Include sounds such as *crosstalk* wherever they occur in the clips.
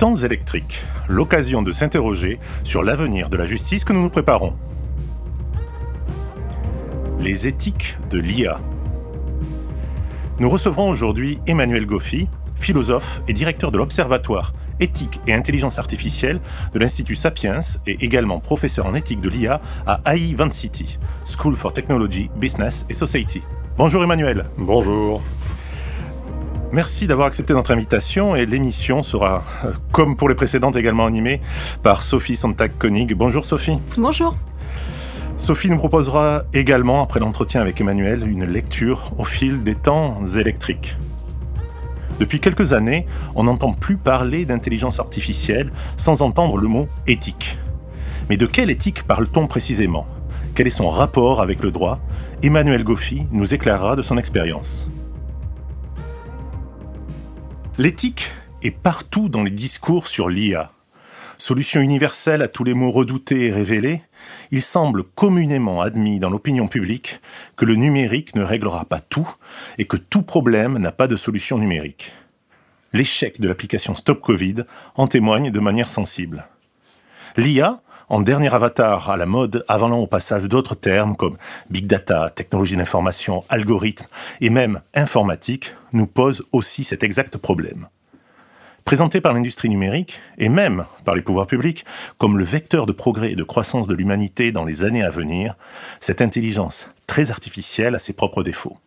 Temps électrique, l'occasion de s'interroger sur l'avenir de la justice que nous nous préparons. Les éthiques de l'IA. Nous recevrons aujourd'hui Emmanuel Goffi, philosophe et directeur de l'Observatoire éthique et intelligence artificielle de l'Institut Sapiens et également professeur en éthique de l'IA à AI Van City, School for Technology, Business et Society. Bonjour Emmanuel. Bonjour. Merci d'avoir accepté notre invitation et l'émission sera, euh, comme pour les précédentes, également animée par Sophie Sontag-Koenig. Bonjour Sophie. Bonjour. Sophie nous proposera également, après l'entretien avec Emmanuel, une lecture au fil des temps électriques. Depuis quelques années, on n'entend plus parler d'intelligence artificielle sans entendre le mot éthique. Mais de quelle éthique parle-t-on précisément? Quel est son rapport avec le droit? Emmanuel Goffi nous éclairera de son expérience. L'éthique est partout dans les discours sur l'IA. Solution universelle à tous les mots redoutés et révélés, il semble communément admis dans l'opinion publique que le numérique ne réglera pas tout et que tout problème n'a pas de solution numérique. L'échec de l'application Stop Covid en témoigne de manière sensible. L'IA, en dernier avatar à la mode, avalant au passage d'autres termes comme big data, technologie d'information, algorithme et même informatique, nous pose aussi cet exact problème. Présenté par l'industrie numérique, et même par les pouvoirs publics, comme le vecteur de progrès et de croissance de l'humanité dans les années à venir, cette intelligence très artificielle a ses propres défauts.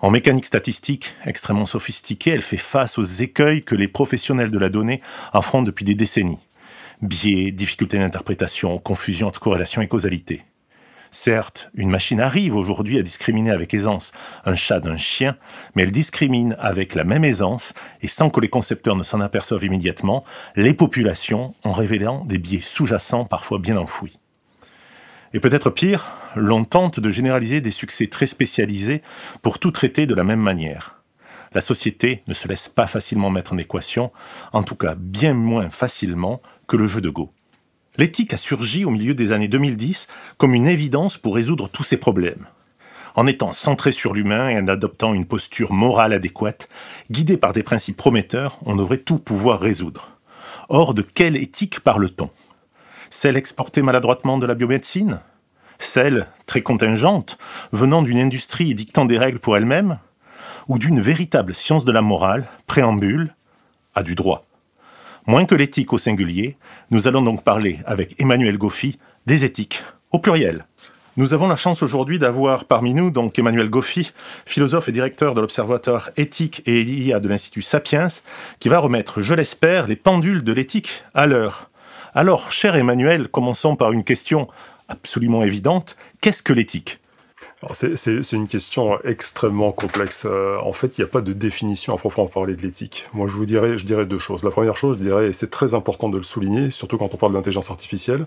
En mécanique statistique extrêmement sophistiquée, elle fait face aux écueils que les professionnels de la donnée affrontent depuis des décennies biais, difficultés d'interprétation, confusion entre corrélation et causalité. Certes, une machine arrive aujourd'hui à discriminer avec aisance un chat d'un chien, mais elle discrimine avec la même aisance, et sans que les concepteurs ne s'en aperçoivent immédiatement, les populations en révélant des biais sous-jacents parfois bien enfouis. Et peut-être pire, l'on tente de généraliser des succès très spécialisés pour tout traiter de la même manière. La société ne se laisse pas facilement mettre en équation, en tout cas bien moins facilement que le jeu de Go. L'éthique a surgi au milieu des années 2010 comme une évidence pour résoudre tous ces problèmes. En étant centré sur l'humain et en adoptant une posture morale adéquate, guidé par des principes prometteurs, on devrait tout pouvoir résoudre. Or, de quelle éthique parle-t-on? Celle exportée maladroitement de la biomédecine? Celle, très contingente, venant d'une industrie dictant des règles pour elle-même? Ou d'une véritable science de la morale, préambule à du droit? Moins que l'éthique au singulier, nous allons donc parler avec Emmanuel Goffi des éthiques au pluriel. Nous avons la chance aujourd'hui d'avoir parmi nous donc Emmanuel Goffi, philosophe et directeur de l'Observatoire éthique et IA de l'Institut Sapiens, qui va remettre, je l'espère, les pendules de l'éthique à l'heure. Alors, cher Emmanuel, commençons par une question absolument évidente. Qu'est-ce que l'éthique? C'est une question extrêmement complexe. Euh, en fait, il n'y a pas de définition à proprement parler de l'éthique. Moi, je vous dirais, je dirais deux choses. La première chose, je dirais, et c'est très important de le souligner, surtout quand on parle d'intelligence artificielle,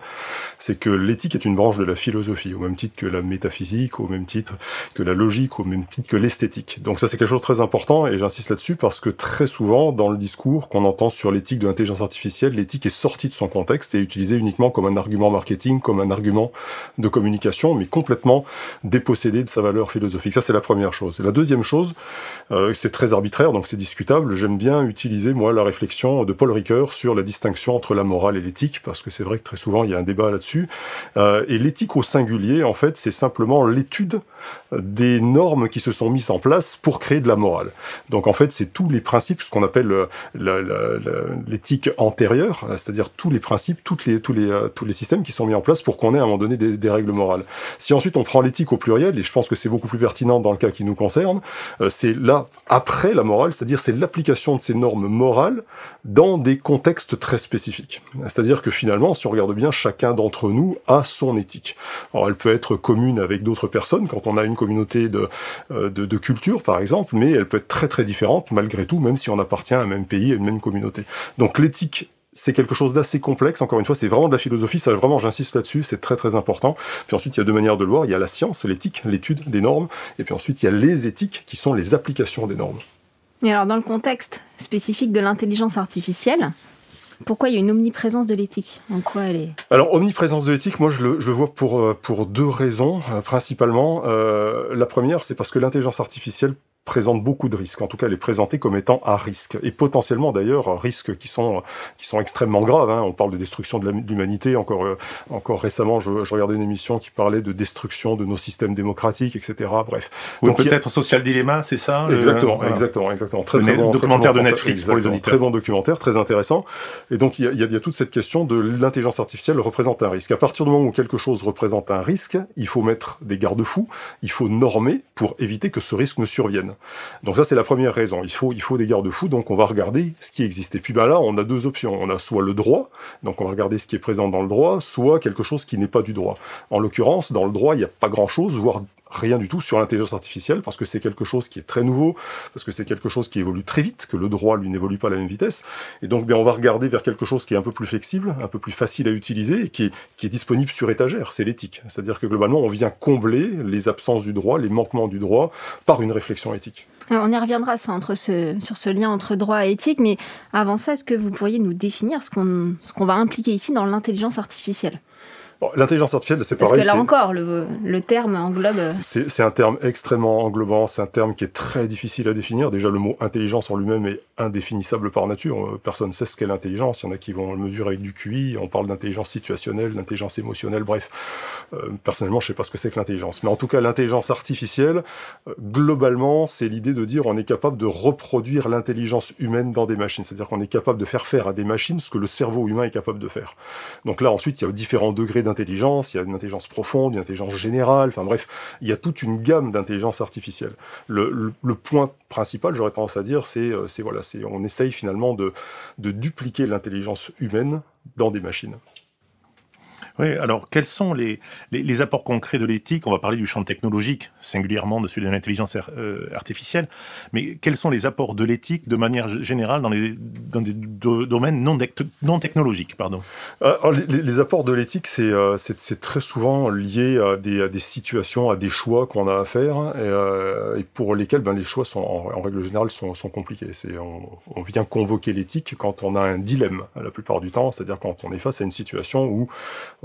c'est que l'éthique est une branche de la philosophie, au même titre que la métaphysique, au même titre que la logique, au même titre que l'esthétique. Donc ça, c'est quelque chose de très important, et j'insiste là-dessus parce que très souvent, dans le discours qu'on entend sur l'éthique de l'intelligence artificielle, l'éthique est sortie de son contexte et utilisée uniquement comme un argument marketing, comme un argument de communication, mais complètement dépossédé de sa valeur philosophique. Ça, c'est la première chose. La deuxième chose, euh, c'est très arbitraire, donc c'est discutable. J'aime bien utiliser, moi, la réflexion de Paul Ricoeur sur la distinction entre la morale et l'éthique, parce que c'est vrai que très souvent, il y a un débat là-dessus. Euh, et l'éthique au singulier, en fait, c'est simplement l'étude des normes qui se sont mises en place pour créer de la morale. Donc, en fait, c'est tous les principes, ce qu'on appelle euh, l'éthique antérieure, c'est-à-dire tous les principes, toutes les, tous, les, tous les systèmes qui sont mis en place pour qu'on ait à un moment donné des, des règles morales. Si ensuite on prend l'éthique au pluriel, et je pense que c'est beaucoup plus pertinent dans le cas qui nous concerne, euh, c'est là, après la morale, c'est-à-dire c'est l'application de ces normes morales dans des contextes très spécifiques. C'est-à-dire que finalement, si on regarde bien, chacun d'entre nous a son éthique. Alors elle peut être commune avec d'autres personnes, quand on a une communauté de, euh, de, culture par exemple, mais elle peut être très très différente malgré tout, même si on appartient à un même pays, à une même communauté. Donc l'éthique c'est quelque chose d'assez complexe. Encore une fois, c'est vraiment de la philosophie. Ça, vraiment, j'insiste là-dessus. C'est très, très important. Puis ensuite, il y a deux manières de le voir. Il y a la science, l'éthique, l'étude des normes. Et puis ensuite, il y a les éthiques, qui sont les applications des normes. Et alors, dans le contexte spécifique de l'intelligence artificielle, pourquoi il y a une omniprésence de l'éthique? En quoi elle est? Alors, omniprésence de l'éthique, moi, je le, je le, vois pour, euh, pour deux raisons, euh, principalement. Euh, la première, c'est parce que l'intelligence artificielle présente beaucoup de risques. En tout cas, elle est présentée comme étant à risque. Et potentiellement, d'ailleurs, risques qui sont, qui sont extrêmement graves. Hein. On parle de destruction de l'humanité. Encore, euh, encore récemment, je, je, regardais une émission qui parlait de destruction de nos systèmes démocratiques, etc. Bref. Donc peut-être Social Dilemma, c'est ça Exactement, exactement, exactement. Très, très bon documentaire de Netflix pour les auditeurs. Très bon documentaire, très intéressant. Et donc, il y, y, a toute cette question de l'intelligence artificielle représente un risque. À partir du moment où quelque chose représente un risque, il faut mettre des garde-fous, il faut normer pour éviter que ce risque ne survienne. Donc ça, c'est la première raison. Il faut, des garde-fous, donc on va regarder ce qui existe. Et puis ben là, on a deux options. On a soit le droit, donc on va regarder ce qui est présent dans le droit, soit quelque chose qui n'est pas du droit. En l'occurrence, dans le droit, il n'y a pas grand-chose, voire rien du tout sur l'intelligence artificielle, parce que c'est quelque chose qui est très nouveau, parce que c'est quelque chose qui évolue très vite, que le droit, lui, n'évolue pas à la même vitesse. Et donc, bien, on va regarder vers quelque chose qui est un peu plus flexible, un peu plus facile à utiliser, et qui est, disponible sur étagère, c'est l'éthique. C'est-à-dire que globalement, on vient combler les absences du droit, les manquements du droit, par une réflexion éthique. on y reviendra sur ce lien entre droit et éthique, mais avant ça, est-ce que vous pourriez nous définir ce qu'on va impliquer ici dans l'intelligence artificielle? L'intelligence artificielle, c'est pareil. Parce que là encore, le, le terme englobe. Euh, c'est un terme extrêmement englobant, c'est un terme qui est très difficile à définir. Déjà, le mot intelligence en lui-même est indéfinissable par nature. Euh, personne ne sait ce qu'est l'intelligence. Il y en a qui vont le mesurer avec du QI. On parle d'intelligence situationnelle, d'intelligence émotionnelle, bref. Euh, personnellement, je ne sais pas ce que c'est que l'intelligence. Mais en tout cas, l'intelligence artificielle, globalement, c'est l'idée de dire on est capable de reproduire l'intelligence humaine dans des machines. C'est-à-dire qu'on est capable de faire faire à des machines ce que le cerveau humain est capable de faire. Donc là, ensuite, il y a différents degrés il y a une intelligence profonde, une intelligence générale, enfin bref, il y a toute une gamme d'intelligence artificielle. Le, point principal, j'aurais tendance à dire, c'est euh, voilà, on essaye finalement de dupliquer l'intelligence humaine dans des machines. Oui, alors quels sont les, apports concrets de l'éthique? On va parler du champ technologique, singulièrement de celui de l'intelligence euh, artificielle, mais quels sont les apports de l'éthique de manière générale dans, les, des domaines non, technologiques pardon? Euh, les, apports de l'éthique, euh, c'est très souvent lié à des, situations, à des choix qu'on a à faire, et, et pour lesquels ben, les choix, sont, en, règle générale, sont, compliqués. On, on vient convoquer l'éthique quand on a un dilemme, la plupart du temps, c'est-à-dire quand on est face à une situation où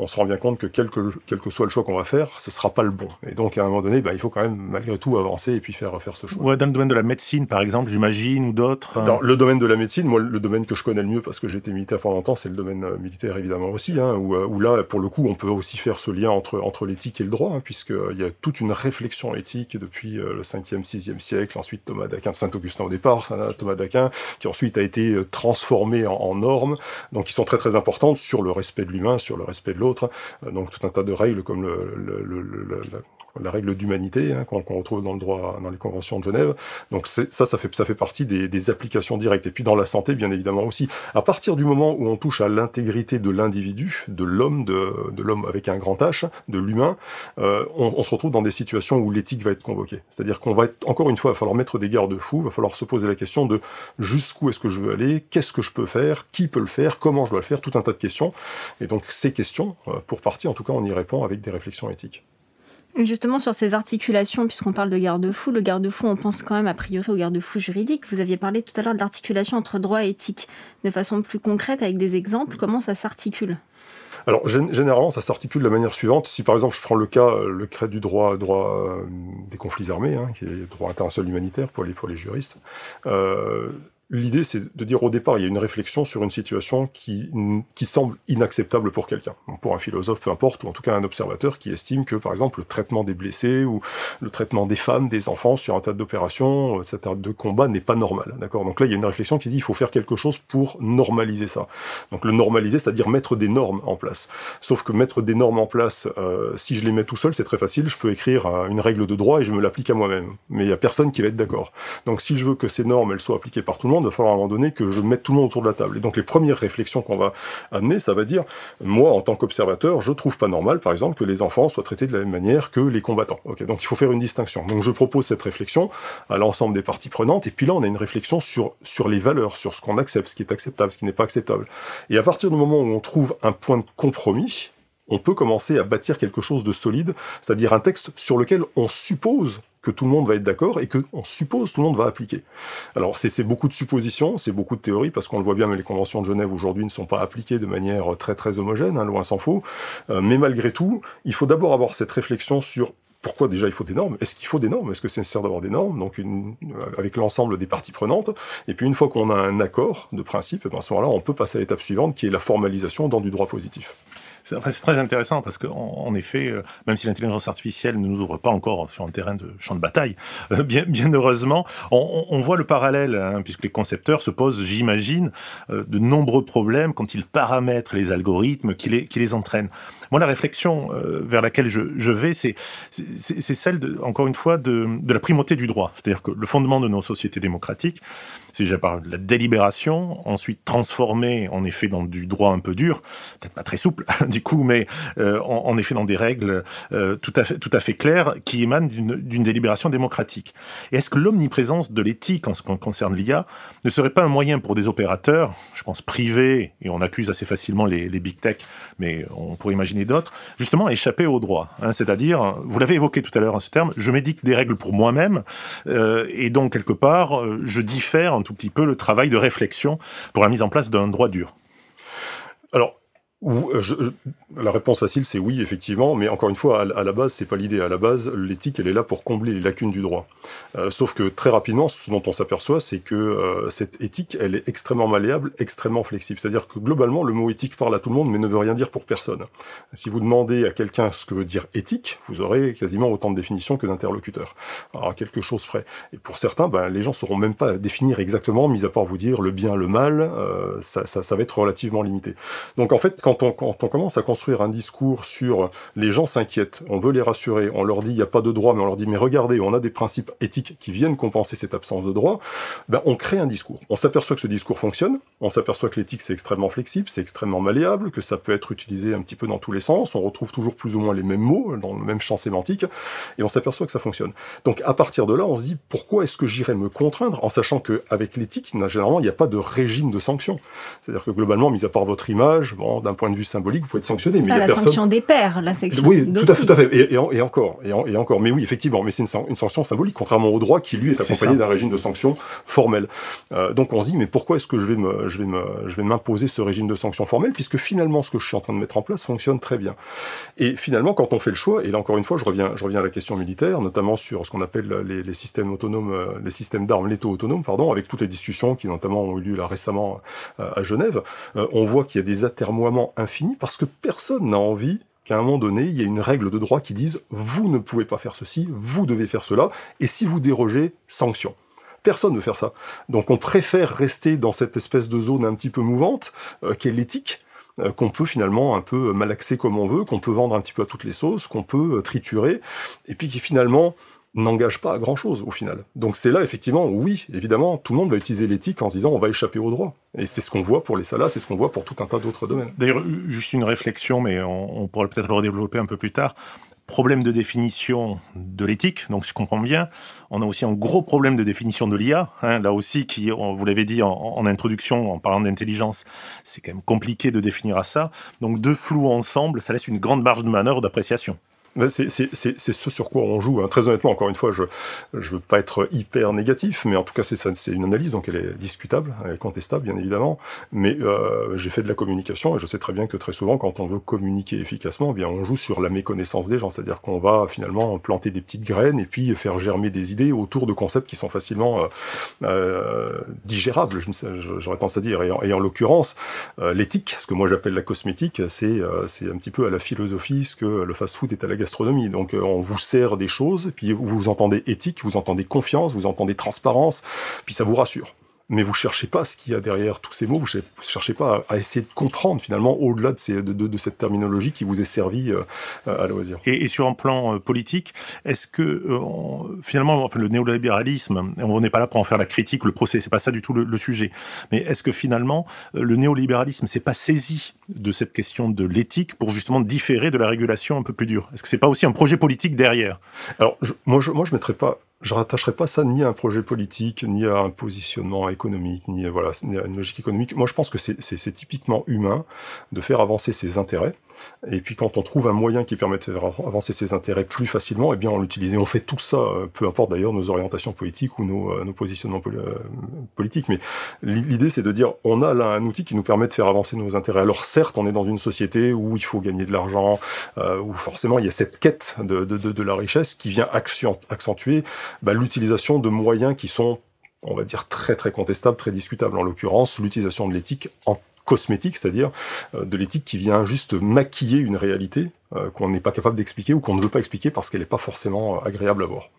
se rend bien compte que quel que, quel que soit le choix qu'on va faire, ce sera pas le bon. Et donc, à un moment donné, bah, il faut quand même, malgré tout, avancer et puis faire, faire ce choix. Ouais, dans le domaine de la médecine, par exemple, j'imagine, ou d'autres Dans le domaine de la médecine, moi, le domaine que je connais le mieux, parce que j'ai été militaire pendant longtemps, c'est le domaine euh, militaire, évidemment, aussi, hein, où, euh, où, là, pour le coup, on peut aussi faire ce lien entre, entre l'éthique et le droit, hein, puisqu'il y a toute une réflexion éthique depuis euh, le 5e, 6e siècle, ensuite Thomas d'Aquin, Saint-Augustin au départ, Thomas d'Aquin, qui ensuite a été transformé en, en normes, donc qui sont très très importantes sur le respect de l'humain, sur le respect de l'autre, donc tout un tas de règles comme le, la règle d'humanité hein, qu'on retrouve dans le droit, dans les conventions de Genève. Donc ça, ça fait, ça fait partie des, des, applications directes. Et puis dans la santé, bien évidemment aussi. À partir du moment où on touche à l'intégrité de l'individu, de l'homme, de, de l'homme avec un grand H, de l'humain, euh, on, on, se retrouve dans des situations où l'éthique va être convoquée. C'est-à-dire qu'on va être, encore une fois, il va falloir mettre des garde-fous, il va falloir se poser la question de jusqu'où est-ce que je veux aller, qu'est-ce que je peux faire, qui peut le faire, comment je dois le faire, tout un tas de questions. Et donc ces questions, euh, pour partie, en tout cas, on y répond avec des réflexions éthiques. Justement, sur ces articulations, puisqu'on parle de garde-fou, le garde-fou, on pense quand même a priori au garde-fou juridique. Vous aviez parlé tout à l'heure de l'articulation entre droit et éthique. De façon plus concrète, avec des exemples, comment ça s'articule? Alors généralement, ça s'articule de la manière suivante. Si par exemple je prends le cas, le cas du droit, droit euh, des conflits armés, hein, qui est le droit international humanitaire pour les, pour les juristes, euh, L'idée, c'est de dire au départ, il y a une réflexion sur une situation qui, qui semble inacceptable pour quelqu'un. Pour un philosophe, peu importe, ou en tout cas un observateur qui estime que, par exemple, le traitement des blessés ou le traitement des femmes, des enfants sur un tas d'opérations, un tas de combats n'est pas normal. D'accord? Donc là, il y a une réflexion qui dit il faut faire quelque chose pour normaliser ça. Donc le normaliser, c'est-à-dire mettre des normes en place. Sauf que mettre des normes en place, euh, si je les mets tout seul, c'est très facile. Je peux écrire euh, une règle de droit et je me l'applique à moi-même. Mais il y a personne qui va être d'accord. Donc si je veux que ces normes, elles soient appliquées par tout le monde, il va falloir à un moment donné que je mette tout le monde autour de la table. Et donc les premières réflexions qu'on va amener, ça va dire, moi en tant qu'observateur, je trouve pas normal, par exemple, que les enfants soient traités de la même manière que les combattants. Okay donc il faut faire une distinction. Donc je propose cette réflexion à l'ensemble des parties prenantes, et puis là on a une réflexion sur, sur les valeurs, sur ce qu'on accepte, ce qui est acceptable, ce qui n'est pas acceptable. Et à partir du moment où on trouve un point de compromis, on peut commencer à bâtir quelque chose de solide, c'est-à-dire un texte sur lequel on suppose que tout le monde va être d'accord et que on suppose tout le monde va appliquer. Alors c'est beaucoup de suppositions, c'est beaucoup de théories parce qu'on le voit bien, mais les conventions de Genève aujourd'hui ne sont pas appliquées de manière très très homogène, hein, loin s'en faut. Euh, mais malgré tout, il faut d'abord avoir cette réflexion sur pourquoi déjà il faut des normes Est-ce qu'il faut des normes? Est-ce que c'est nécessaire d'avoir des normes? Donc une, avec l'ensemble des parties prenantes. Et puis une fois qu'on a un accord de principe, ben à ce moment-là, on peut passer à l'étape suivante qui est la formalisation dans du droit positif. C'est très intéressant parce qu'en en effet, euh, même si l'intelligence artificielle ne nous ouvre pas encore sur un terrain de champ de bataille, euh, bien, heureusement, on, voit le parallèle, hein, puisque les concepteurs se posent, j'imagine, euh, de nombreux problèmes quand ils paramètrent les algorithmes qui les, entraînent. Moi, la réflexion vers laquelle je, vais, c'est celle, encore une fois, de, de la primauté du droit. C'est-à-dire que le fondement de nos sociétés démocratiques, c'est déjà par la délibération, ensuite transformée en effet dans du droit un peu dur, peut-être pas très souple *laughs* du coup, mais euh, en, effet dans des règles euh, tout, à fait, claires qui émanent d'une délibération démocratique. Est-ce que l'omniprésence de l'éthique en ce qui concerne l'IA ne serait pas un moyen pour des opérateurs, je pense privés, et on accuse assez facilement les, big tech, mais on pourrait imaginer d'autres, justement échapper au droit hein, C'est-à-dire, vous l'avez évoqué tout à l'heure, ce terme, je médite des règles pour moi-même, euh, et donc quelque part, je diffère tout petit peu le travail de réflexion pour la mise en place d'un droit dur Alors, je, la réponse facile, c'est oui, effectivement, mais encore une fois, à, la base, c'est pas l'idée. À la base, l'éthique, elle est là pour combler les lacunes du droit. Euh, sauf que très rapidement, ce dont on s'aperçoit, c'est que euh, cette éthique, elle est extrêmement malléable, extrêmement flexible. C'est-à-dire que globalement, le mot éthique parle à tout le monde, mais ne veut rien dire pour personne. Si vous demandez à quelqu'un ce que veut dire éthique, vous aurez quasiment autant de définitions que d'interlocuteurs. À quelque chose près. Et pour certains, ben, les gens sauront même pas définir exactement, mis à part vous dire le bien, le mal, euh, ça, ça, ça va être relativement limité. Donc en fait, quand on, quand on commence à construire un discours sur les gens s'inquiètent, on veut les rassurer, on leur dit il n'y a pas de droit, mais on leur dit mais regardez, on a des principes éthiques qui viennent compenser cette absence de droit, ben on crée un discours. On s'aperçoit que ce discours fonctionne, on s'aperçoit que l'éthique c'est extrêmement flexible, c'est extrêmement malléable, que ça peut être utilisé un petit peu dans tous les sens, on retrouve toujours plus ou moins les mêmes mots, dans le même champ sémantique, et on s'aperçoit que ça fonctionne. Donc à partir de là, on se dit pourquoi est-ce que j'irais me contraindre en sachant qu'avec l'éthique, généralement, il n'y a pas de régime de sanction. C'est-à-dire que globalement, mis à part votre image, bon, d'un point de vue symbolique, vous pouvez être sanctionné mais la sanction des pairs, la sanction. Oui, tout à, tout à fait. Et, et, encore, et, et, encore. Mais oui, effectivement, mais c'est une, une, sanction symbolique, contrairement au droit qui lui est accompagné d'un régime de sanctions formel. Euh, donc on se dit, mais pourquoi est-ce que je vais me, je vais me, je vais m'imposer ce régime de sanctions formel, puisque finalement ce que je suis en train de mettre en place fonctionne très bien. Et finalement, quand on fait le choix, et là encore une fois, je reviens, je reviens à la question militaire, notamment sur ce qu'on appelle les, les, systèmes autonomes, euh, les systèmes d'armes létaux autonomes, pardon, avec toutes les discussions qui notamment ont eu lieu là récemment euh, à Genève, on voit qu'il y a des atermoiements infinis parce que personne n'a envie qu'à un moment donné, il y a une règle de droit qui dise vous ne pouvez pas faire ceci, vous devez faire cela, et si vous dérogez, sanction. Personne ne veut faire ça. Donc on préfère rester dans cette espèce de zone un petit peu mouvante, euh, qui est l'éthique, euh, qu'on peut finalement un peu malaxer comme on veut, qu'on peut vendre un petit peu à toutes les sauces, qu'on peut euh, triturer, et puis qui finalement n'engage pas à grand chose au final. Donc c'est là effectivement, oui, évidemment, tout le monde va utiliser l'éthique en se disant on va échapper au droit. Et c'est ce qu'on voit pour les salas, c'est ce qu'on voit pour tout un tas d'autres domaines. D'ailleurs, juste une réflexion, mais on, pourrait peut-être le redévelopper un peu plus tard. Problème de définition de l'éthique, donc je comprends bien. On a aussi un gros problème de définition de l'IA, hein, là aussi, qui, vous l'avez dit en, en, introduction, en parlant d'intelligence, c'est quand même compliqué de définir à ça. Donc deux flous ensemble, ça laisse une grande marge de manœuvre d'appréciation. C'est ce sur quoi on joue. Hein. Très honnêtement, encore une fois, je ne veux pas être hyper négatif, mais en tout cas, c'est une analyse, donc elle est discutable, elle est contestable, bien évidemment. Mais euh, j'ai fait de la communication et je sais très bien que très souvent, quand on veut communiquer efficacement, eh bien on joue sur la méconnaissance des gens. C'est-à-dire qu'on va finalement planter des petites graines et puis faire germer des idées autour de concepts qui sont facilement euh, euh digérables, j'aurais tendance à dire. Et en, en l'occurrence, euh, l'éthique, ce que moi j'appelle la cosmétique, c'est euh, un petit peu à la philosophie ce que le fast-food est à la Donc euh, on vous sert des choses, puis vous entendez éthique, vous entendez confiance, vous entendez transparence, puis ça vous rassure mais vous cherchez pas ce qu'il y a derrière tous ces mots, vous cherchez pas à, essayer de comprendre finalement au-delà de, ces, de, de, cette terminologie qui vous est servie euh, à loisir. Et, et, sur un plan euh, politique, est-ce que euh, finalement enfin, le néolibéralisme, on n'est pas là pour en faire la critique, le procès, c'est pas ça du tout le, le sujet, mais est-ce que finalement le néolibéralisme s'est pas saisi de cette question de l'éthique pour justement différer de la régulation un peu plus dure? Est-ce que c'est pas aussi un projet politique derrière? Alors je, moi je moi je mettrais pas je rattacherai pas ça ni à un projet politique, ni à un positionnement économique, ni, voilà, ni à une logique économique. Moi, je pense que c'est typiquement humain de faire avancer ses intérêts. Et puis, quand on trouve un moyen qui permet de faire avancer ses intérêts plus facilement, eh bien, on l'utilise. On fait tout ça, euh, peu importe d'ailleurs nos orientations politiques ou nos, euh, nos positionnements euh, politiques. Mais l'idée, c'est de dire, on a là un outil qui nous permet de faire avancer nos intérêts. Alors, certes, on est dans une société où il faut gagner de l'argent, où forcément il y a cette quête de, de, de la richesse qui vient accentuer bah, l'utilisation de moyens qui sont, on va dire, très très contestables, très discutables. En l'occurrence, l'utilisation de l'éthique en cosmétique, c'est-à-dire euh, de l'éthique qui vient juste maquiller une réalité euh, qu'on n'est pas capable d'expliquer ou qu'on ne veut pas expliquer parce qu'elle n'est pas forcément euh, agréable à voir.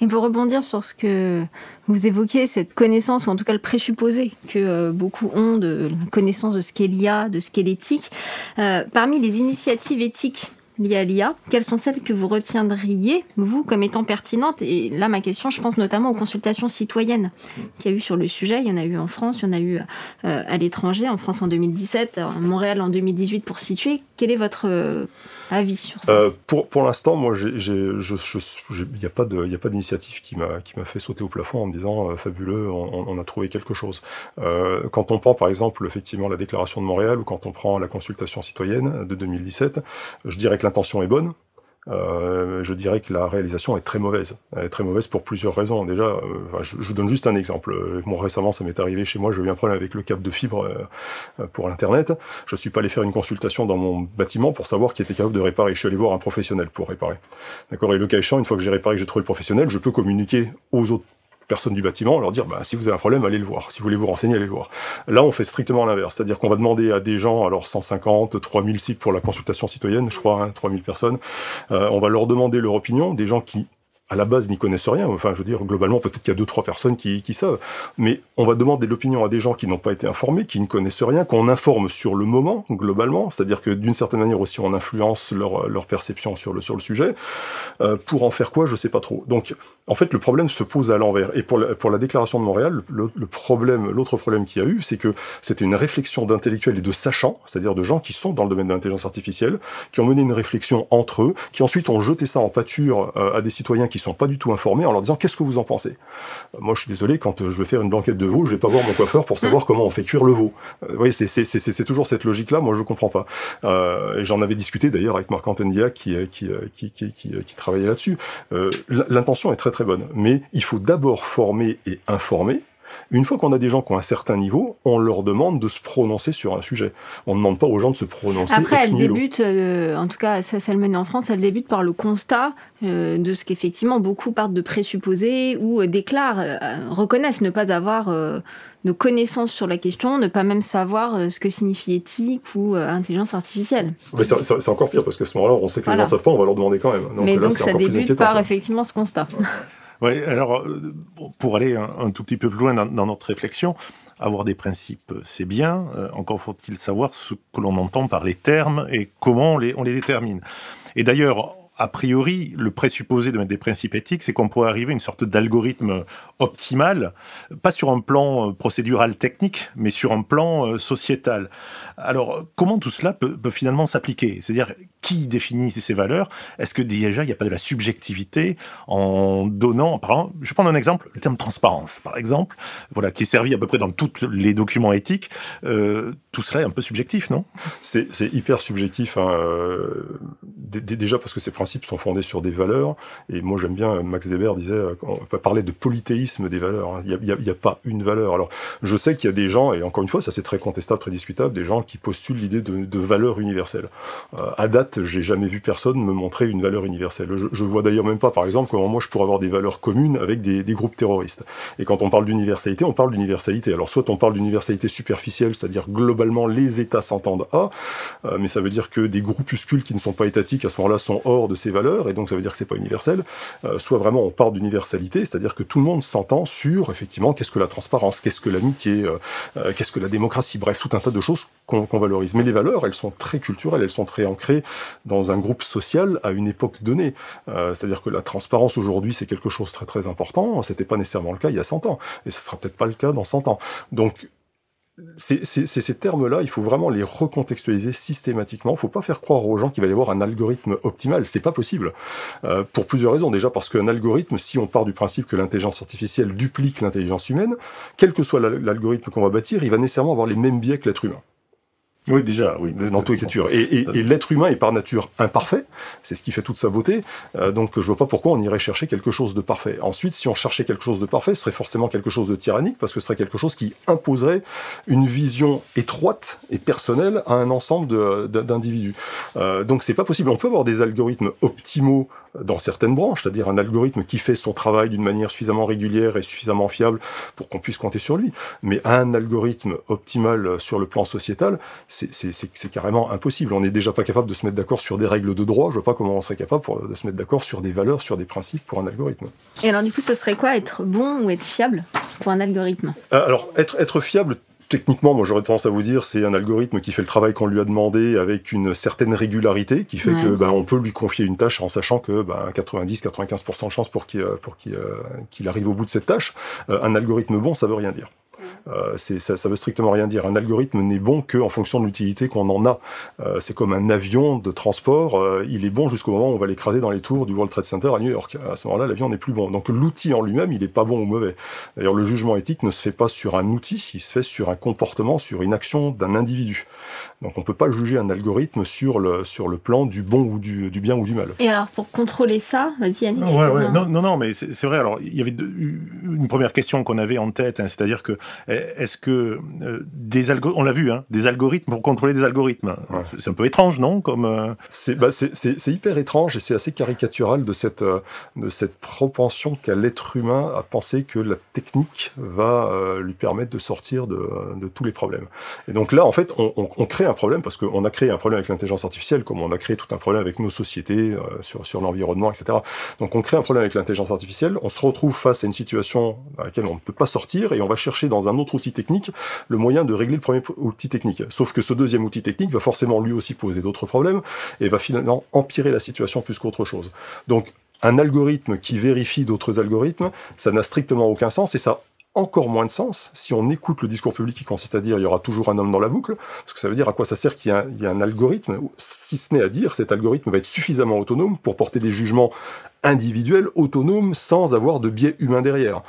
Et pour rebondir sur ce que vous évoquez, cette connaissance, ou en tout cas le présupposé que beaucoup ont de connaissance de ce qu'est l'IA, de ce qu'est l'éthique, parmi les initiatives éthiques liées à l'IA, quelles sont celles que vous retiendriez, vous, comme étant pertinentes Et là, ma question, je pense notamment aux consultations citoyennes qu'il y a eu sur le sujet. Il y en a eu en France, il y en a eu euh, à l'étranger, en France en 2017, à Montréal en 2018 pour situer. Quel est votre euh, euh, Pour, pour l'instant, moi, il n'y a pas d'initiative qui m'a fait sauter au plafond en me disant fabuleux, on, a trouvé quelque chose. quand on prend par exemple effectivement la déclaration de Montréal ou quand on prend la consultation citoyenne de 2017, je dirais que l'intention est bonne, euh, je dirais que la réalisation est très mauvaise. Elle est très mauvaise pour plusieurs raisons. Déjà, euh, je, vous donne juste un exemple. Moi, récemment, ça m'est arrivé chez moi, j'ai eu un problème avec le câble de fibre euh, pour l'Internet. Je suis pas allé faire une consultation dans mon bâtiment pour savoir qui était capable de réparer. Je suis allé voir un professionnel pour réparer. D'accord? Et le cas échéant, une fois que j'ai réparé, que j'ai trouvé le professionnel, je peux communiquer aux autres personnes du bâtiment, leur dire bah, si vous avez un problème, allez le voir. Si vous voulez vous renseigner, allez le voir. Là, on fait strictement l'inverse. C'est-à-dire qu'on va demander à des gens, alors 150, 3000 sites pour la consultation citoyenne, je crois, hein, 3000 personnes, euh, on va leur demander leur opinion, des gens qui à la base n'y connaissent rien. Enfin, je veux dire, globalement, peut-être qu'il y a deux, trois personnes qui, savent. Mais on va demander l'opinion à des gens qui n'ont pas été informés, qui ne connaissent rien, qu'on informe sur le moment, globalement. C'est-à-dire que d'une certaine manière aussi, on influence leur, perception sur le, sujet. Euh, pour en faire quoi, je sais pas trop. Donc, en fait, le problème se pose à l'envers. Et pour la, pour la déclaration de Montréal, le, le problème, l'autre problème qu'il y a eu, c'est que c'était une réflexion d'intellectuels et de sachants, c'est-à-dire de gens qui sont dans le domaine de l'intelligence artificielle, qui ont mené une réflexion entre eux, qui ensuite ont jeté ça en pâture euh, à des citoyens qui sont pas du tout informés en leur disant qu'est-ce que vous en pensez? Euh, moi, je suis désolé, quand euh, je veux faire une blanquette de veau, je vais pas voir mon coiffeur pour savoir mm. comment on fait cuire le veau. Euh, oui, c'est toujours cette logique-là. Moi, je comprends pas. Euh, et j'en avais discuté d'ailleurs avec Marc-Antoine Dillac qui, qui, qui, qui, qui, travaillait là-dessus. Euh, L'intention est très très mais il faut d'abord former et informer une fois qu'on a des gens qui ont un certain niveau, on leur demande de se prononcer sur un sujet. On ne demande pas aux gens de se prononcer. Après, elle débute, euh, en tout cas, ça, ça le mène en France, elle débute par le constat euh, de ce qu'effectivement beaucoup partent de présupposer ou euh, déclarent, reconnaissent ne pas avoir de connaissances sur la question, ne pas même savoir ce que signifie éthique ou intelligence artificielle. Mais c'est encore pire parce qu'à ce moment-là, on sait que les gens ne savent pas, on va leur demander quand même. Donc, Mais donc ça débute par effectivement ce constat. Alors euh, pour aller un, tout petit peu plus loin dans, notre réflexion, avoir des principes, c'est bien. Euh, encore faut-il savoir ce que l'on entend par les termes et comment on les détermine. Et d'ailleurs, a priori, le présupposé de mettre des principes éthiques, c'est qu'on pourrait arriver à une sorte d'algorithme optimal, pas sur un plan euh, procédural technique, mais sur un plan sociétal. Alors, comment tout cela peut, finalement s'appliquer? C'est-à-dire, qui définit ces valeurs? Est-ce que déjà, il n'y a pas de la subjectivité en donnant, par exemple, je prends un exemple, le terme transparence, par exemple, voilà, qui est servi à peu près dans tous les documents éthiques. Euh, tout cela est un peu subjectif, non? C'est hyper subjectif, hein, euh, déjà parce que ces principes sont fondés sur des valeurs, et moi j'aime bien, Max Weber disait, euh, on peut parler de polythéisme des valeurs, hein. il n'y a, pas une valeur. Alors, je sais qu'il y a des gens, et encore une fois, ça c'est très contestable, très discutable, des gens qui postulent l'idée de, de valeur universelle. Euh, à date, j'ai jamais vu personne me montrer une valeur universelle. Je, je vois d'ailleurs même pas, par exemple, comment moi je pourrais avoir des valeurs communes avec des, groupes terroristes. Et quand on parle d'universalité, on parle d'universalité. Alors soit on parle d'universalité superficielle, c'est-à-dire globalement les États s'entendent à, euh, mais ça veut dire que des groupuscules qui ne sont pas étatiques à ce moment-là sont hors de ces valeurs, et donc ça veut dire que c'est pas universel. Euh, soit vraiment on parle d'universalité, c'est-à-dire que tout le monde s'entend sur effectivement qu'est-ce que la transparence, qu'est-ce que l'amitié, euh, qu'est-ce que la démocratie, bref tout un tas de choses qu'on valorise. Mais les valeurs, elles sont très culturelles, elles sont très ancrées dans un groupe social à une époque donnée. C'est-à-dire que la transparence aujourd'hui, c'est quelque chose de très très important. C'était pas nécessairement le cas il y a 100 ans, et ce sera peut-être pas le cas dans 100 ans. Donc ces termes-là, il faut vraiment les recontextualiser systématiquement. Il ne faut pas faire croire aux gens qu'il va y avoir un algorithme optimal. C'est pas possible. Euh, pour plusieurs raisons. Déjà parce qu'un algorithme, si on part du principe que l'intelligence artificielle duplique l'intelligence humaine, quel que soit l'algorithme qu'on va bâtir, il va nécessairement avoir les mêmes biais que l'être humain. Oui, déjà, oui. Dans toute écriture. Et, et, l'être humain est par nature imparfait, c'est ce qui fait toute sa beauté, euh, donc je vois pas pourquoi on irait chercher quelque chose de parfait. Ensuite, si on cherchait quelque chose de parfait, ce serait forcément quelque chose de tyrannique, parce que ce serait quelque chose qui imposerait une vision étroite et personnelle à un ensemble d'individus. Euh, donc c'est pas possible. On peut avoir des algorithmes optimaux dans certaines branches, c'est-à-dire un algorithme qui fait son travail d'une manière suffisamment régulière et suffisamment fiable pour qu'on puisse compter sur lui. Mais un algorithme optimal sur le plan sociétal, c'est carrément impossible. On n'est déjà pas capable de se mettre d'accord sur des règles de droit. Je vois pas comment on serait capable de se mettre d'accord sur des valeurs, sur des principes pour un algorithme. Et alors du coup, ce serait quoi être bon ou être fiable pour un algorithme? Euh, Alors être, être fiable, techniquement, moi j'aurais tendance à vous dire, c'est un algorithme qui fait le travail qu'on lui a demandé avec une certaine régularité, qui fait que ben, on peut lui confier une tâche en sachant que ben, 90-95% de chance pour qu'il pour euh, qu'il arrive au bout de cette tâche. Euh, un algorithme bon, ça veut rien dire. Euh, ça, veut strictement rien dire. Un algorithme n'est bon qu'en fonction de l'utilité qu'on en a. Euh, c'est comme un avion de transport, euh, il est bon jusqu'au moment où on va l'écraser dans les tours du World Trade Center à New York. À ce moment-là, l'avion n'est plus bon. Donc l'outil en lui-même, il n'est pas bon ou mauvais. D'ailleurs, le jugement éthique ne se fait pas sur un outil, il se fait sur un comportement, sur une action d'un individu. Donc on ne peut pas juger un algorithme sur le, sur le plan du bon ou du, du bien ou du mal. Et alors pour contrôler ça, vas-y Yannick. Ouais, ouais. Non, non, non, mais c'est vrai. Alors il y avait une première question qu'on avait en tête, hein, c'est-à-dire que est-ce que euh, des algorithmes, on l'a vu, hein, des algorithmes pour contrôler des algorithmes, c'est un peu étrange, non Comme euh, bah, c'est hyper étrange et c'est assez caricatural de cette euh, de cette propension qu'a l'être humain à penser que la technique va lui permettre de sortir de, de, tous les problèmes. Et donc là, en fait, on, on, on crée un problème parce qu'on a créé un problème avec l'intelligence artificielle, comme on a créé tout un problème avec nos sociétés, sur sur l'environnement, etc. Donc on crée un problème avec l'intelligence artificielle, on se retrouve face à une situation dans laquelle on ne peut pas sortir et on va chercher dans un autre outil technique le moyen de régler le premier outil technique. Sauf que ce deuxième outil technique va forcément lui aussi poser d'autres problèmes et va finalement empirer la situation plus qu'autre chose. Donc un algorithme qui vérifie d'autres algorithmes, ça n'a strictement aucun sens et ça encore moins de sens si on écoute le discours public qui consiste à dire il y aura toujours un homme dans la boucle, parce que ça veut dire à quoi ça sert qu'il y, y, a un algorithme, si ce n'est à dire cet algorithme va être suffisamment autonome pour porter des jugements individuel, autonome, sans avoir de biais humain derrière.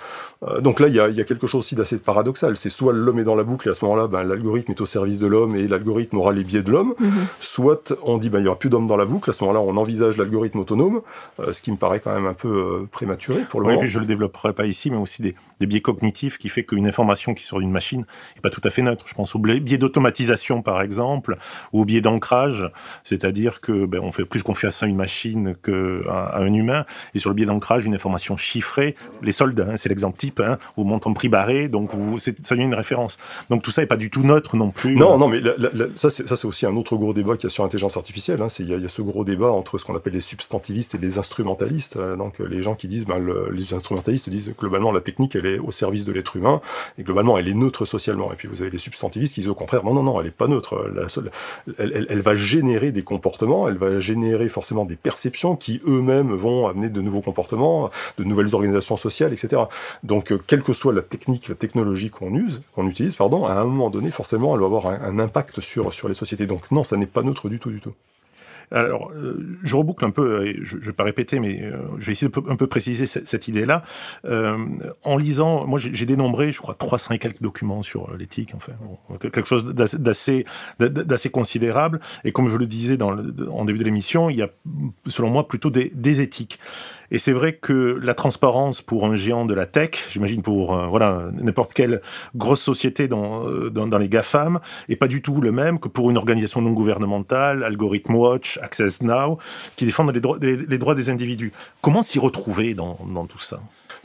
Euh, donc là, il y a, quelque chose aussi d'assez paradoxal. C'est soit l'homme est dans la boucle et à ce moment-là, ben, l'algorithme est au service de l'homme et l'algorithme aura les biais de l'homme. Mhm. Soit on dit ben, il y aura plus d'hommes dans la boucle. À ce moment-là, on envisage l'algorithme autonome, euh, ce qui me paraît quand même un peu euh, prématuré pour le oui, moment. Et puis je le développerai pas ici, mais aussi des, biais cognitifs qui fait qu'une information qui sort d'une machine n'est pas tout à fait neutre. Je pense au biais d'automatisation, par exemple, ou au biais d'ancrage, c'est-à-dire que ben, on fait plus confiance à une machine qu'à à un humain et sur le biais d'ancrage, une information chiffrée. Les soldes, hein, c'est l'exemple type, hein, vous montrez prix barré, donc vous, ça devient une référence. Donc tout ça n'est pas du tout neutre non plus. Non, non, mais ça, c'est aussi un autre gros débat qu'il y a sur l'intelligence artificielle. Hein. Il y, a ce gros débat entre ce qu'on appelle les substantivistes et les instrumentalistes. Euh, donc les gens qui disent, ben, les instrumentalistes disent globalement la technique, elle est au service de l'être humain, et globalement, elle est neutre socialement. Et puis vous avez les substantivistes qui disent au contraire, non, non, non, elle n'est pas neutre. La elle, elle, va générer des comportements, elle va générer forcément des perceptions qui eux-mêmes vont amener de nouveaux comportements, de nouvelles organisations sociales, etc. Donc, euh, quelle que soit la technique, la technologie qu'on use, qu'on utilise, pardon, à un moment donné, forcément, elle va avoir un, impact sur, sur les sociétés. Donc, non, ça n'est pas neutre du tout, du tout. Alors, euh, je reboucle un peu, je ne vais pas répéter, mais euh, je vais essayer de un peu préciser cette, idée-là. Euh, en lisant, moi j'ai dénombré, je crois, 300 et quelques documents sur l'éthique, enfin, quelque chose d'assez d'assez considérable. Et comme je le disais dans en début de l'émission, il y a, selon moi, plutôt des, des éthiques. Et c'est vrai que la transparence pour un géant de la tech, j'imagine pour euh, voilà n'importe quelle grosse société dans, euh, dans, dans, les GAFAM, est pas du tout le même que pour une organisation non gouvernementale, Algorithm Watch, Access Now, qui défendent les droits, les, droits des individus. Comment s'y retrouver dans, dans tout ça?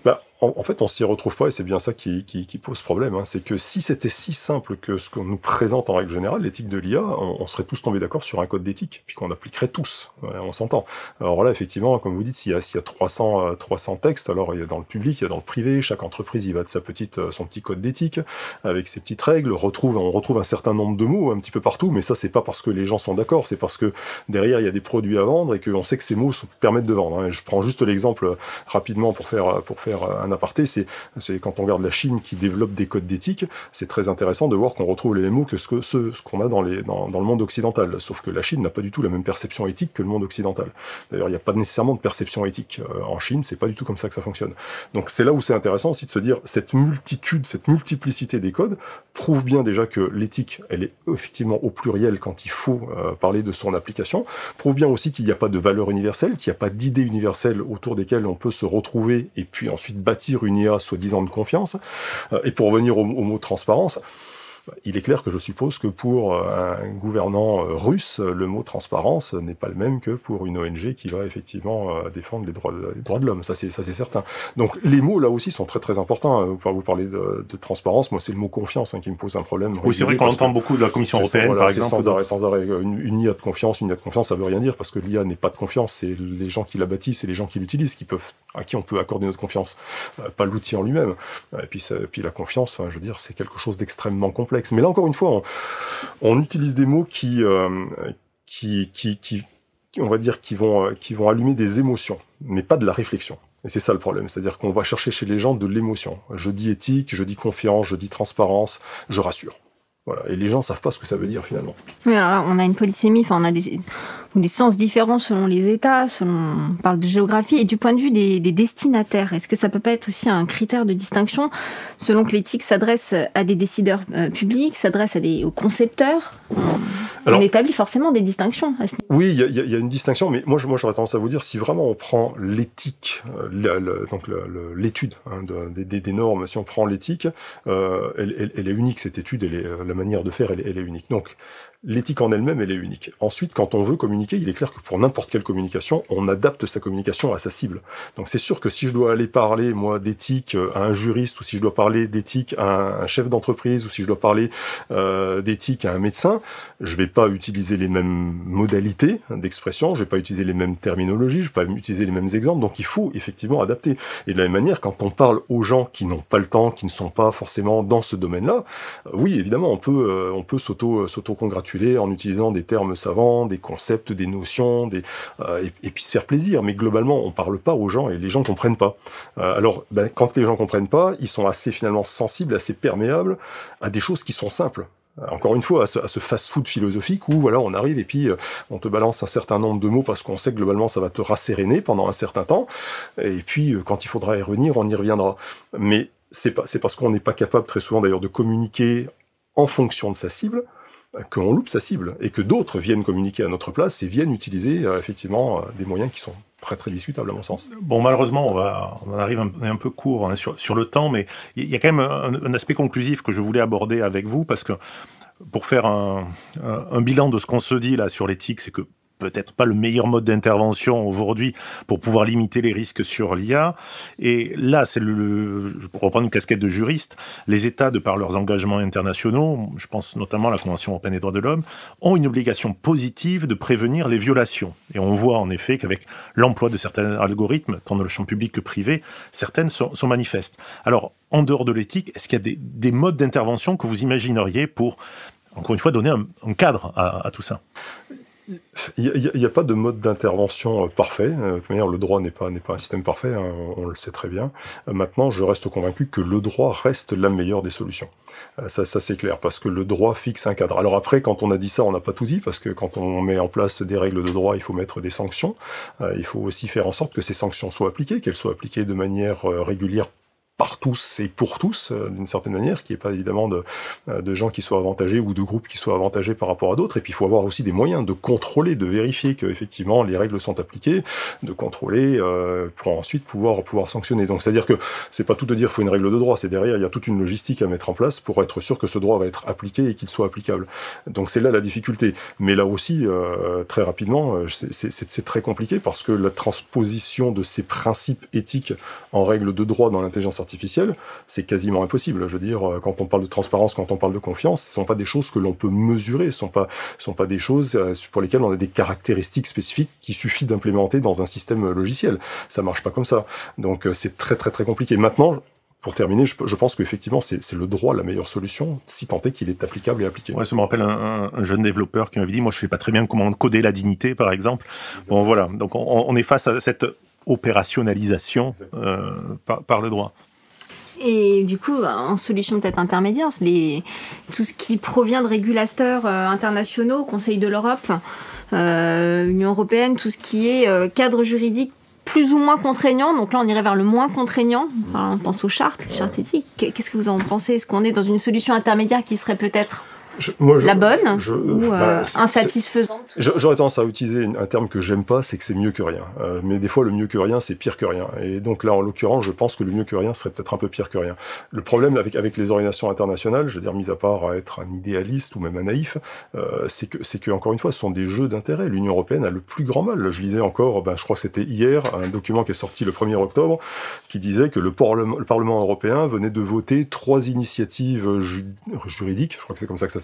Bah, en, fait, on s'y retrouve pas et c'est bien ça qui, pose problème. Hein. C'est que si c'était si simple que ce qu'on nous présente en règle générale, l'éthique de l'IA, on, serait tous tombés d'accord sur un code d'éthique, puis qu'on appliquerait tous. on s'entend. Alors là, effectivement, comme vous dites, s'il y a, s'il y a 300, 300 euh, textes, alors il y a dans le public, il y a dans le privé, chaque entreprise, il va de sa petite, euh, son petit code d'éthique, avec ses petites règles, retrouve, on retrouve un certain nombre de mots un petit peu partout, mais ça, c'est pas parce que les gens sont d'accord, c'est parce que derrière, il y a des produits à vendre et qu'on sait que ces mots permettent de vendre. Hein. Je prends juste l'exemple rapidement pour faire, pour faire un aparté, c'est quand on regarde la Chine qui développe des codes d'éthique, c'est très intéressant de voir qu'on retrouve les mêmes mots que ce qu'on ce, qu'on a dans, les, dans, dans, le monde occidental. Sauf que la Chine n'a pas du tout la même perception éthique que le monde occidental. D'ailleurs, il n'y a pas nécessairement de perception éthique euh, en Chine, c'est pas du tout comme ça que ça fonctionne. Donc c'est là où c'est intéressant aussi de se dire cette multitude, cette multiplicité des codes prouve bien déjà que l'éthique, elle est effectivement au pluriel quand il faut euh, parler de son application, prouve bien aussi qu'il n'y a pas de valeur universelle, qu'il n'y a pas d'idées universelles autour desquelles on peut se retrouver et puis ensuite bâtir une IA soi-disant de confiance. Euh, et pour revenir au, au mot transparence, il est clair que je suppose que pour euh, un gouvernant euh, russe, le mot transparence n'est pas le même que pour une ONG qui va effectivement euh, défendre les droits de, les droits de l'homme. Ça, c'est ça, c'est certain. Donc, les mots là aussi sont très très importants. Vous parlez de, de transparence. Moi, c'est le mot confiance hein, qui me pose un problème. Oui, c'est vrai qu'on entend beaucoup de la Commission européenne, par exemple. Sans arrêt, sans arrêt. Une, une, IA de confiance, une IA de confiance, ça veut rien dire parce que l'IA n'est pas de confiance. C'est les gens qui la bâtissent, et les gens qui l'utilisent, qui peuvent, à qui on peut accorder notre confiance, pas l'outil en lui-même. Et puis, puis la confiance, je veux dire, c'est quelque chose d'extrêmement complexe. Mais là encore une fois, on, utilise des mots qui, euh, qui, qui, qui, on va dire, qui vont, qui vont allumer des émotions, mais pas de la réflexion. Et c'est ça le problème, c'est-à-dire qu'on va chercher chez les gens de l'émotion. Je dis éthique, je dis confiance, je dis transparence, je rassure. Voilà. Et les gens savent pas ce que ça veut dire finalement. Oui, alors là, on a une polysémie, enfin, on a des, des sens différents selon les États, selon, on parle de géographie, et du point de vue des, des destinataires. Est-ce que ça peut pas être aussi un critère de distinction selon que l'éthique s'adresse à des décideurs euh, publics, s'adresse à des, aux concepteurs? Alors, On établit forcément des distinctions à ce niveau. Oui, il y, y, a une distinction, mais moi, moi j'aurais tendance à vous dire, si vraiment on prend l'éthique, euh, donc l'étude hein, de, des, des, normes, si on prend l'éthique, euh, elle, elle, elle, est unique, cette étude, elle est, la manière de faire, elle, elle est unique. Donc, l'éthique en elle-même, elle est unique. Ensuite, quand on veut communiquer, il est clair que pour n'importe quelle communication, on adapte sa communication à sa cible. Donc c'est sûr que si je dois aller parler, moi, d'éthique à un juriste, ou si je dois parler d'éthique à un chef d'entreprise, ou si je dois parler euh, d'éthique à un médecin, je vais pas utiliser les mêmes modalités d'expression, je vais pas utiliser les mêmes terminologies, je vais pas utiliser les mêmes exemples, donc il faut effectivement adapter. Et de la même manière, quand on parle aux gens qui n'ont pas le temps, qui ne sont pas forcément dans ce domaine-là, oui, évidemment, on peut, euh, on peut s'auto, en utilisant des termes savants, des concepts, des notions, euh, et, puis se faire plaisir. Mais globalement, on parle pas aux gens et les gens comprennent pas. Euh, alors, ben, quand les gens comprennent pas, ils sont assez finalement sensibles, assez perméables à des choses qui sont simples encore une fois, à ce, fast-food philosophique où voilà, on arrive et puis euh, on te balance un certain nombre de mots parce qu'on sait que globalement ça va te rasséréner pendant un certain temps. Et puis euh, quand il faudra y revenir, on y reviendra. Mais c'est c'est parce qu'on n'est pas capable très souvent d'ailleurs de communiquer en fonction de sa cible qu'on loupe sa cible et que d'autres viennent communiquer à notre place et viennent utiliser euh, effectivement euh, des moyens qui sont très très discutables à mon sens. Bon, malheureusement, on, on arrive un, peu court sur, le temps, mais il y a quand même un, un, aspect conclusif que je voulais aborder avec vous parce que pour faire un, un bilan de ce qu'on se dit là sur l'éthique, c'est que peut-être pas le meilleur mode d'intervention aujourd'hui pour pouvoir limiter les risques sur l'IA. Et là, c'est le, pour reprendre une casquette de juriste, les États, de par leurs engagements internationaux, je pense notamment à la Convention européenne des droits de l'homme, ont une obligation positive de prévenir les violations. Et on voit en effet qu'avec l'emploi de certains algorithmes, tant dans le champ public que privé, certaines sont, manifestes. Alors, en dehors de l'éthique, est-ce qu'il y a des, des modes d'intervention que vous imagineriez pour, encore une fois, donner un, cadre à tout ça? Il n'y a, pas de mode d'intervention euh, parfait. Euh, le droit n'est pas, pas un système parfait, hein, on, le sait très bien. Euh, maintenant, je reste convaincu que le droit reste la meilleure des solutions. Ça, ça c'est clair, parce que le droit fixe un cadre. Alors après, quand on a dit ça, on n'a pas tout dit, parce que quand on met en place des règles de droit, il faut mettre des sanctions. Il faut aussi faire en sorte que ces sanctions soient appliquées, qu'elles soient appliquées de manière régulière par tous et pour tous, euh, d'une certaine manière, qui est pas évidemment de, euh, de gens qui soient avantagés ou de groupes qui soient avantagés par rapport à d'autres. Et puis il faut avoir aussi des moyens de contrôler, de vérifier que effectivement les règles sont appliquées, de contrôler euh, pour ensuite pouvoir pouvoir sanctionner. Donc c'est à dire que c'est pas tout de dire qu'il faut une règle de droit, c'est derrière il y a toute une logistique à mettre en place pour être sûr que ce droit va être appliqué et qu'il soit applicable. Donc c'est là la difficulté. Mais là aussi euh, très rapidement, euh, c'est très compliqué parce que la transposition de ces principes éthiques en règles de droit dans l'intelligence artificielle, c'est quasiment impossible. Je veux dire, euh, quand on parle de transparence, quand on parle de confiance, ce ne sont pas des choses que l'on peut mesurer, ce ne sont pas, sont pas des choses euh, pour lesquelles on a des caractéristiques spécifiques qui suffit d'implémenter dans un système logiciel. Ça marche pas comme ça. Donc euh, c'est très très très compliqué. Maintenant, pour terminer, je, je pense qu'effectivement, c'est le droit la meilleure solution, si tant est qu'il est applicable et appliqué. Ouais, ça me rappelle un, un jeune développeur qui m'avait dit, moi je sais pas très bien comment coder la dignité, par exemple. Bon voilà, donc on, on est face à cette opérationnalisation par, le droit. Et du coup, en solution peut-être intermédiaire, les, tout ce qui provient de régulateurs internationaux, Conseil de l'Europe, Union européenne, tout ce qui est cadre juridique plus ou moins contraignant. Donc là, on irait vers le moins contraignant. on pense aux chartes, les chartes éthiques. Qu'est-ce que vous en pensez? Est-ce qu'on est dans une solution intermédiaire qui serait peut-être la bonne ou bah, euh, insatisfaisante J'aurais tendance à utiliser un terme que j'aime pas, c'est que c'est mieux que rien. Euh, mais des fois, le mieux que rien, c'est pire que rien. Et donc là, en l'occurrence, je pense que le mieux que rien serait peut-être un peu pire que rien. Le problème avec, avec les organisations internationales, je veux dire, mis à part à être un idéaliste ou même un naïf, euh, c'est que, c'est que, encore une fois, ce sont des jeux d'intérêt. L'Union européenne a le plus grand mal. Je lisais encore, ben, je crois que c'était hier, un document qui est sorti le 1er octobre, qui disait que le, Parlement, le Parlement européen venait de voter trois initiatives juridiques, je crois que c'est comme ça que ça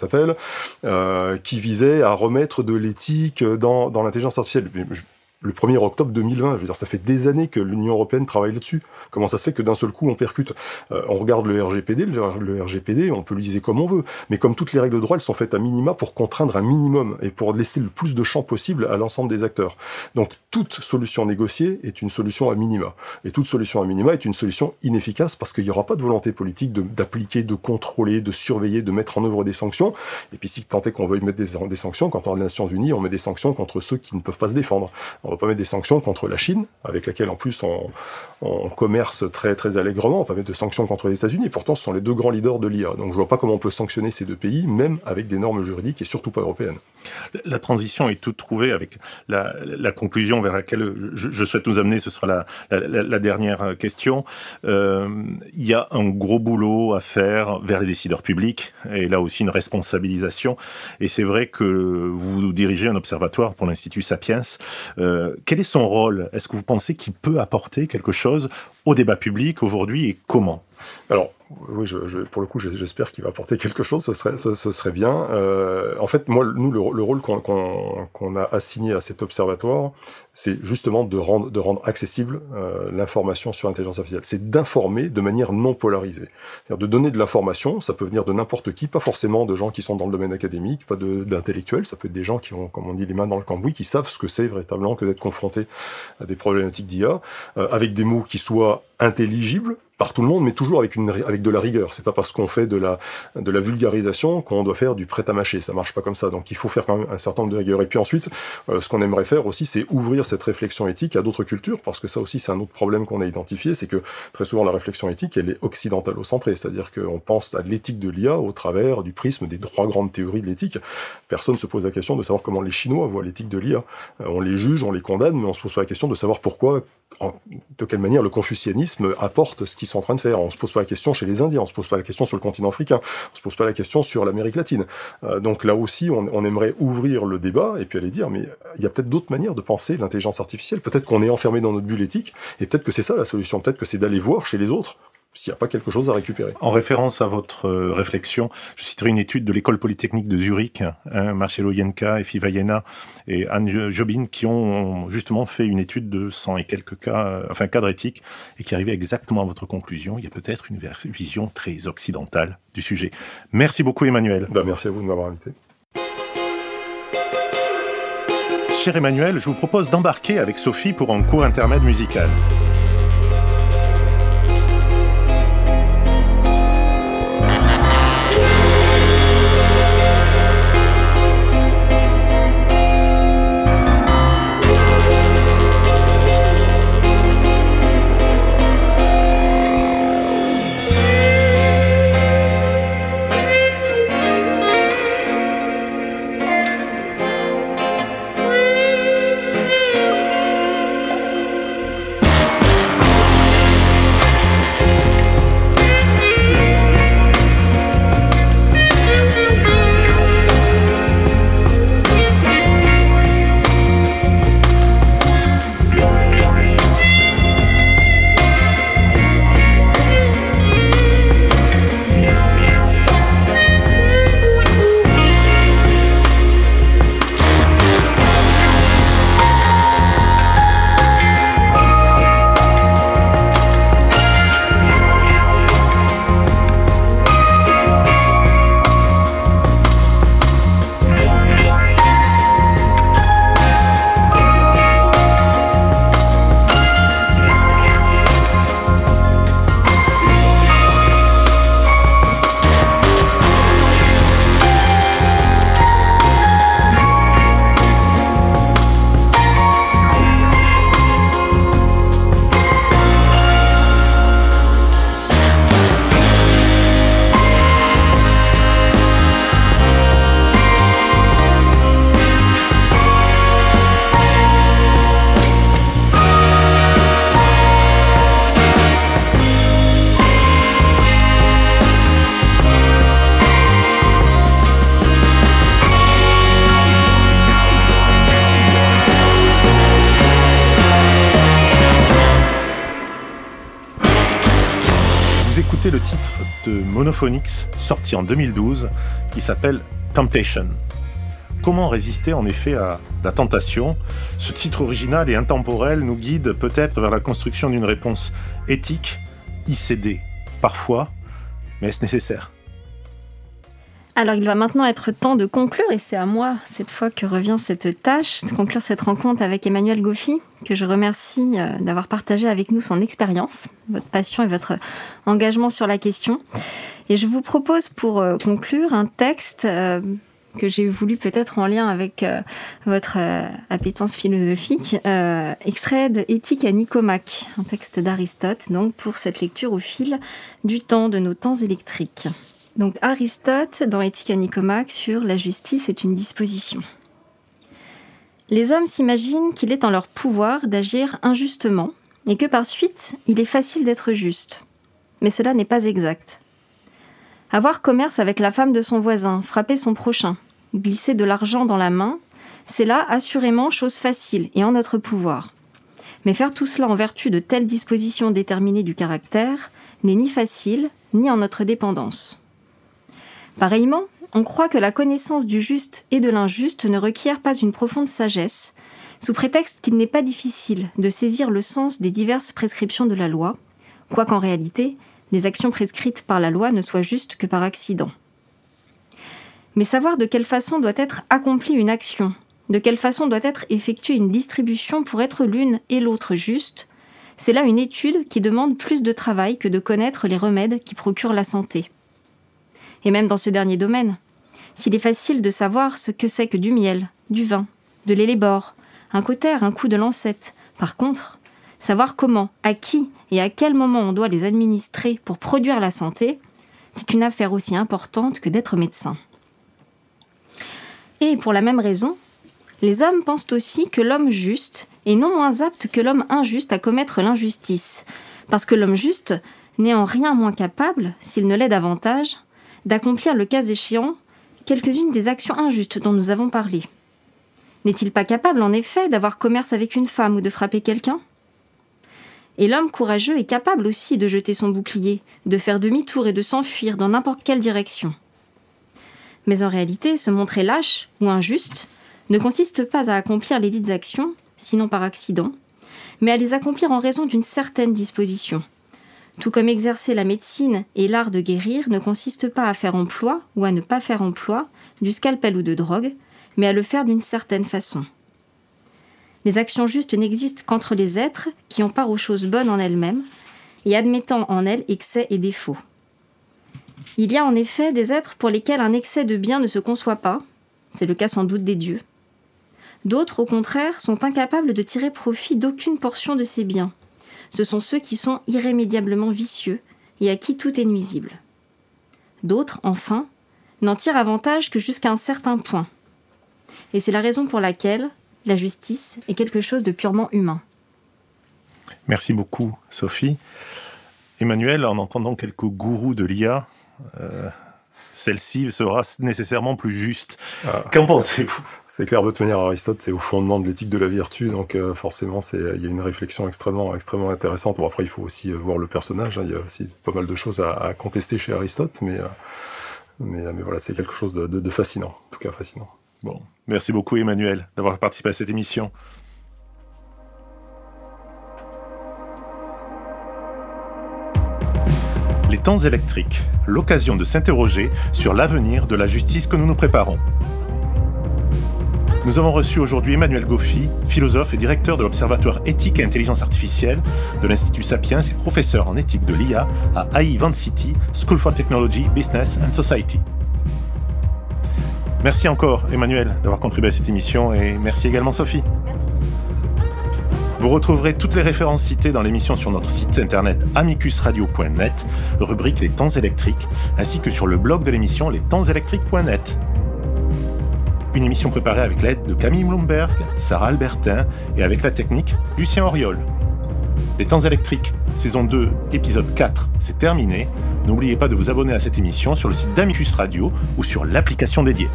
euh, qui visait à remettre de l'éthique dans l'intelligence artificielle le 1er octobre 2020. Je veux dire, ça fait des années que l'Union européenne travaille là-dessus. Comment ça se fait que d'un seul coup on percute euh, On regarde le RGPD, le, RGPD, on peut l'utiliser comme on veut, mais comme toutes les règles de droit, elles sont faites à minima pour contraindre un minimum et pour laisser le plus de champ possible à l'ensemble des acteurs. Donc toute solution négociée est une solution à minima, et toute solution à minima est une solution inefficace parce qu'il n'y aura pas de volonté politique d'appliquer, de, contrôler, de surveiller, de mettre en œuvre des sanctions. Et puis si tant est qu'on veuille mettre des, des sanctions, quand on a les Nations Unies, on met des sanctions contre ceux qui ne peuvent pas se défendre va pas mettre des sanctions contre la Chine, avec laquelle en plus on, commerce très très allègrement. On va mettre des sanctions contre les États-Unis. Pourtant, ce sont les deux grands leaders de l'IA. Donc je vois pas comment on peut sanctionner ces deux pays, même avec des normes juridiques et surtout pas européennes. La transition est toute trouvée avec la, conclusion vers laquelle je, souhaite nous amener. Ce sera la, dernière question. Euh, il y a un gros boulot à faire vers les décideurs publics et là aussi une responsabilisation. Et c'est vrai que vous dirigez un observatoire pour l'Institut Sapiens. Euh, euh, quel est son rôle? Est-ce que vous pensez qu'il peut apporter quelque chose au débat public aujourd'hui et comment? Oui, je, pour le coup, j'espère qu'il va apporter quelque chose, ce serait, ce, serait bien. Euh, en fait, moi, nous, le, rôle qu'on a assigné à cet observatoire, c'est justement de rendre, de rendre accessible euh, l'information sur l'intelligence artificielle. C'est d'informer de manière non polarisée. C'est-à-dire de donner de l'information, ça peut venir de n'importe qui, pas forcément de gens qui sont dans le domaine académique, pas d'intellectuels, ça peut être des gens qui ont, comme on dit, les mains dans le cambouis, qui savent ce que c'est véritablement que d'être confronté à des problématiques d'IA, euh, avec des mots qui soient intelligibles, par tout le monde, mais toujours avec, une, avec de la rigueur. C'est pas parce qu'on fait de la, de la vulgarisation qu'on doit faire du prêt à mâcher. Ça marche pas comme ça. Donc il faut faire quand même un certain nombre de rigueur. Et puis ensuite, euh, ce qu'on aimerait faire aussi, c'est ouvrir cette réflexion éthique à d'autres cultures, parce que ça aussi, c'est un autre problème qu'on a identifié, c'est que très souvent la réflexion éthique, elle est occidentalo-centrée. C'est-à-dire qu'on pense à l'éthique de l'IA au travers du prisme des trois grandes théories de l'éthique. Personne se pose la question de savoir comment les Chinois voient l'éthique de l'IA. Euh, on les juge, on les condamne, mais on se pose pas la question de savoir pourquoi, de quelle manière le confucianisme apporte ce qu'ils sont en train de faire. On se pose pas la question chez les Indiens, on se pose pas la question sur le continent africain, on se pose pas la question sur l'Amérique latine. Euh, donc là aussi, on, aimerait ouvrir le débat et puis aller dire, mais il y a peut-être d'autres manières de penser l'intelligence artificielle. Peut-être qu'on est enfermé dans notre bulle éthique et peut-être que c'est ça la solution. Peut-être que c'est d'aller voir chez les autres s'il n'y a pas quelque chose à récupérer. En référence à votre euh, réflexion, je citerai une étude de l'école polytechnique de Zurich, hein, Marcelo Yenka, Effie Vayena et Anne Jobin, qui ont justement fait une étude de 100 et quelques cas, euh, enfin cadres éthiques, et qui arrivaient exactement à votre conclusion. Il y a peut-être une vision très occidentale du sujet. Merci beaucoup Emmanuel. Ben, merci à vous de m'avoir invité. Cher Emmanuel, je vous propose d'embarquer avec Sophie pour un court intermède musical. Vous écoutez le titre de Monophonics, sorti en 2012, qui s'appelle Temptation. Comment résister en effet à la tentation? Ce titre original et intemporel nous guide peut-être vers la construction d'une réponse éthique, ICD, parfois, mais est-ce nécessaire? Alors il va maintenant être temps de conclure, et c'est à moi cette fois que revient cette tâche, de conclure cette rencontre avec Emmanuel Goffi, que je remercie euh, d'avoir partagé avec nous son expérience, votre passion et votre engagement sur la question. Et je vous propose pour euh, conclure un texte euh, que j'ai voulu peut-être en lien avec votre appétence philosophique, extrait de Éthique à Nicomaque, un texte d'Aristote, donc pour cette lecture au fil du temps de nos temps électriques. Donc Aristote, dans Éthique à Nicomaque, sur la justice est une disposition. Les hommes s'imaginent qu'il est en leur pouvoir d'agir injustement et que par suite, il est facile d'être juste. Mais cela n'est pas exact. Avoir commerce avec la femme de son voisin, frapper son prochain, glisser de l'argent dans la main, c'est là assurément chose facile et en notre pouvoir. Mais faire tout cela en vertu de telles dispositions déterminées du caractère n'est ni facile ni en notre dépendance. Pareillement, on croit que la connaissance du juste et de l'injuste ne requiert pas une profonde sagesse, sous prétexte qu'il n'est pas difficile de saisir le sens des diverses prescriptions de la loi, quoiqu'en réalité, les actions prescrites par la loi ne soient justes que par accident. Mais savoir de quelle façon doit être accomplie une action, de quelle façon doit être effectuée une distribution pour être l'une et l'autre juste, c'est là une étude qui demande plus de travail que de connaître les remèdes qui procurent la santé et même dans ce dernier domaine. S'il est facile de savoir ce que c'est que du miel, du vin, de l'élébore, un cautère, un coup de lancette, par contre, savoir comment, à qui et à quel moment on doit les administrer pour produire la santé, c'est une affaire aussi importante que d'être médecin. Et pour la même raison, les hommes pensent aussi que l'homme juste est non moins apte que l'homme injuste à commettre l'injustice, parce que l'homme juste n'est en rien moins capable, s'il ne l'est davantage, d'accomplir le cas échéant quelques-unes des actions injustes dont nous avons parlé. N'est-il pas capable, en effet, d'avoir commerce avec une femme ou de frapper quelqu'un? Et l'homme courageux est capable aussi de jeter son bouclier, de faire demi-tour et de s'enfuir dans n'importe quelle direction. Mais en réalité, se montrer lâche ou injuste ne consiste pas à accomplir les dites actions, sinon par accident, mais à les accomplir en raison d'une certaine disposition, tout comme exercer la médecine et l'art de guérir ne consiste pas à faire emploi ou à ne pas faire emploi du scalpel ou de drogue, mais à le faire d'une certaine façon. Les actions justes n'existent qu'entre les êtres qui ont part aux choses bonnes en elles-mêmes et admettant en elles excès et défauts. Il y a en effet des êtres pour lesquels un excès de bien ne se conçoit pas, c'est le cas sans doute des dieux. D'autres, au contraire, sont incapables de tirer profit d'aucune portion de ces biens, ce sont ceux qui sont irrémédiablement vicieux et à qui tout est nuisible. D'autres, enfin, n'en tirent avantage que jusqu'à un certain point. Et c'est la raison pour laquelle la justice est quelque chose de purement humain. Merci beaucoup, Sophie. Emmanuel, en entendant quelques gourous de l'IA, euh, celle-ci sera nécessairement plus juste. Ah, Qu'en pensez-vous? C'est clair, de toute manière, Aristote, c'est au fondement de l'éthique de la vertu, donc euh, forcément, il y a une réflexion extrêmement, extrêmement intéressante. Bon, après, il faut aussi euh, voir le personnage, hein. il y a aussi pas mal de choses à, contester chez Aristote, mais, euh, mais, voilà, c'est quelque chose de, de fascinant, en tout cas fascinant. Bon, merci beaucoup Emmanuel d'avoir participé à cette émission. Temps électriques, l'occasion de s'interroger sur l'avenir de la justice que nous nous préparons. Nous avons reçu aujourd'hui Emmanuel Goffi, philosophe et directeur de l'Observatoire éthique et intelligence artificielle de l'Institut Sapiens et professeur en éthique de l'IA à AI Van City, School for Technology, Business and Society. Merci encore Emmanuel d'avoir contribué à cette émission et merci également Sophie. Vous retrouverez toutes les références citées dans l'émission sur notre site internet amicusradio.net, rubrique Les temps électriques, ainsi que sur le blog de l'émission lestempsélectriques.net. Une émission préparée avec l'aide de Camille Bloomberg, Sarah Albertin et avec la technique Lucien Auriol. Les temps électriques, saison 2, épisode 4, c'est terminé. N'oubliez pas de vous abonner à cette émission sur le site d'Amicus Radio ou sur l'application dédiée.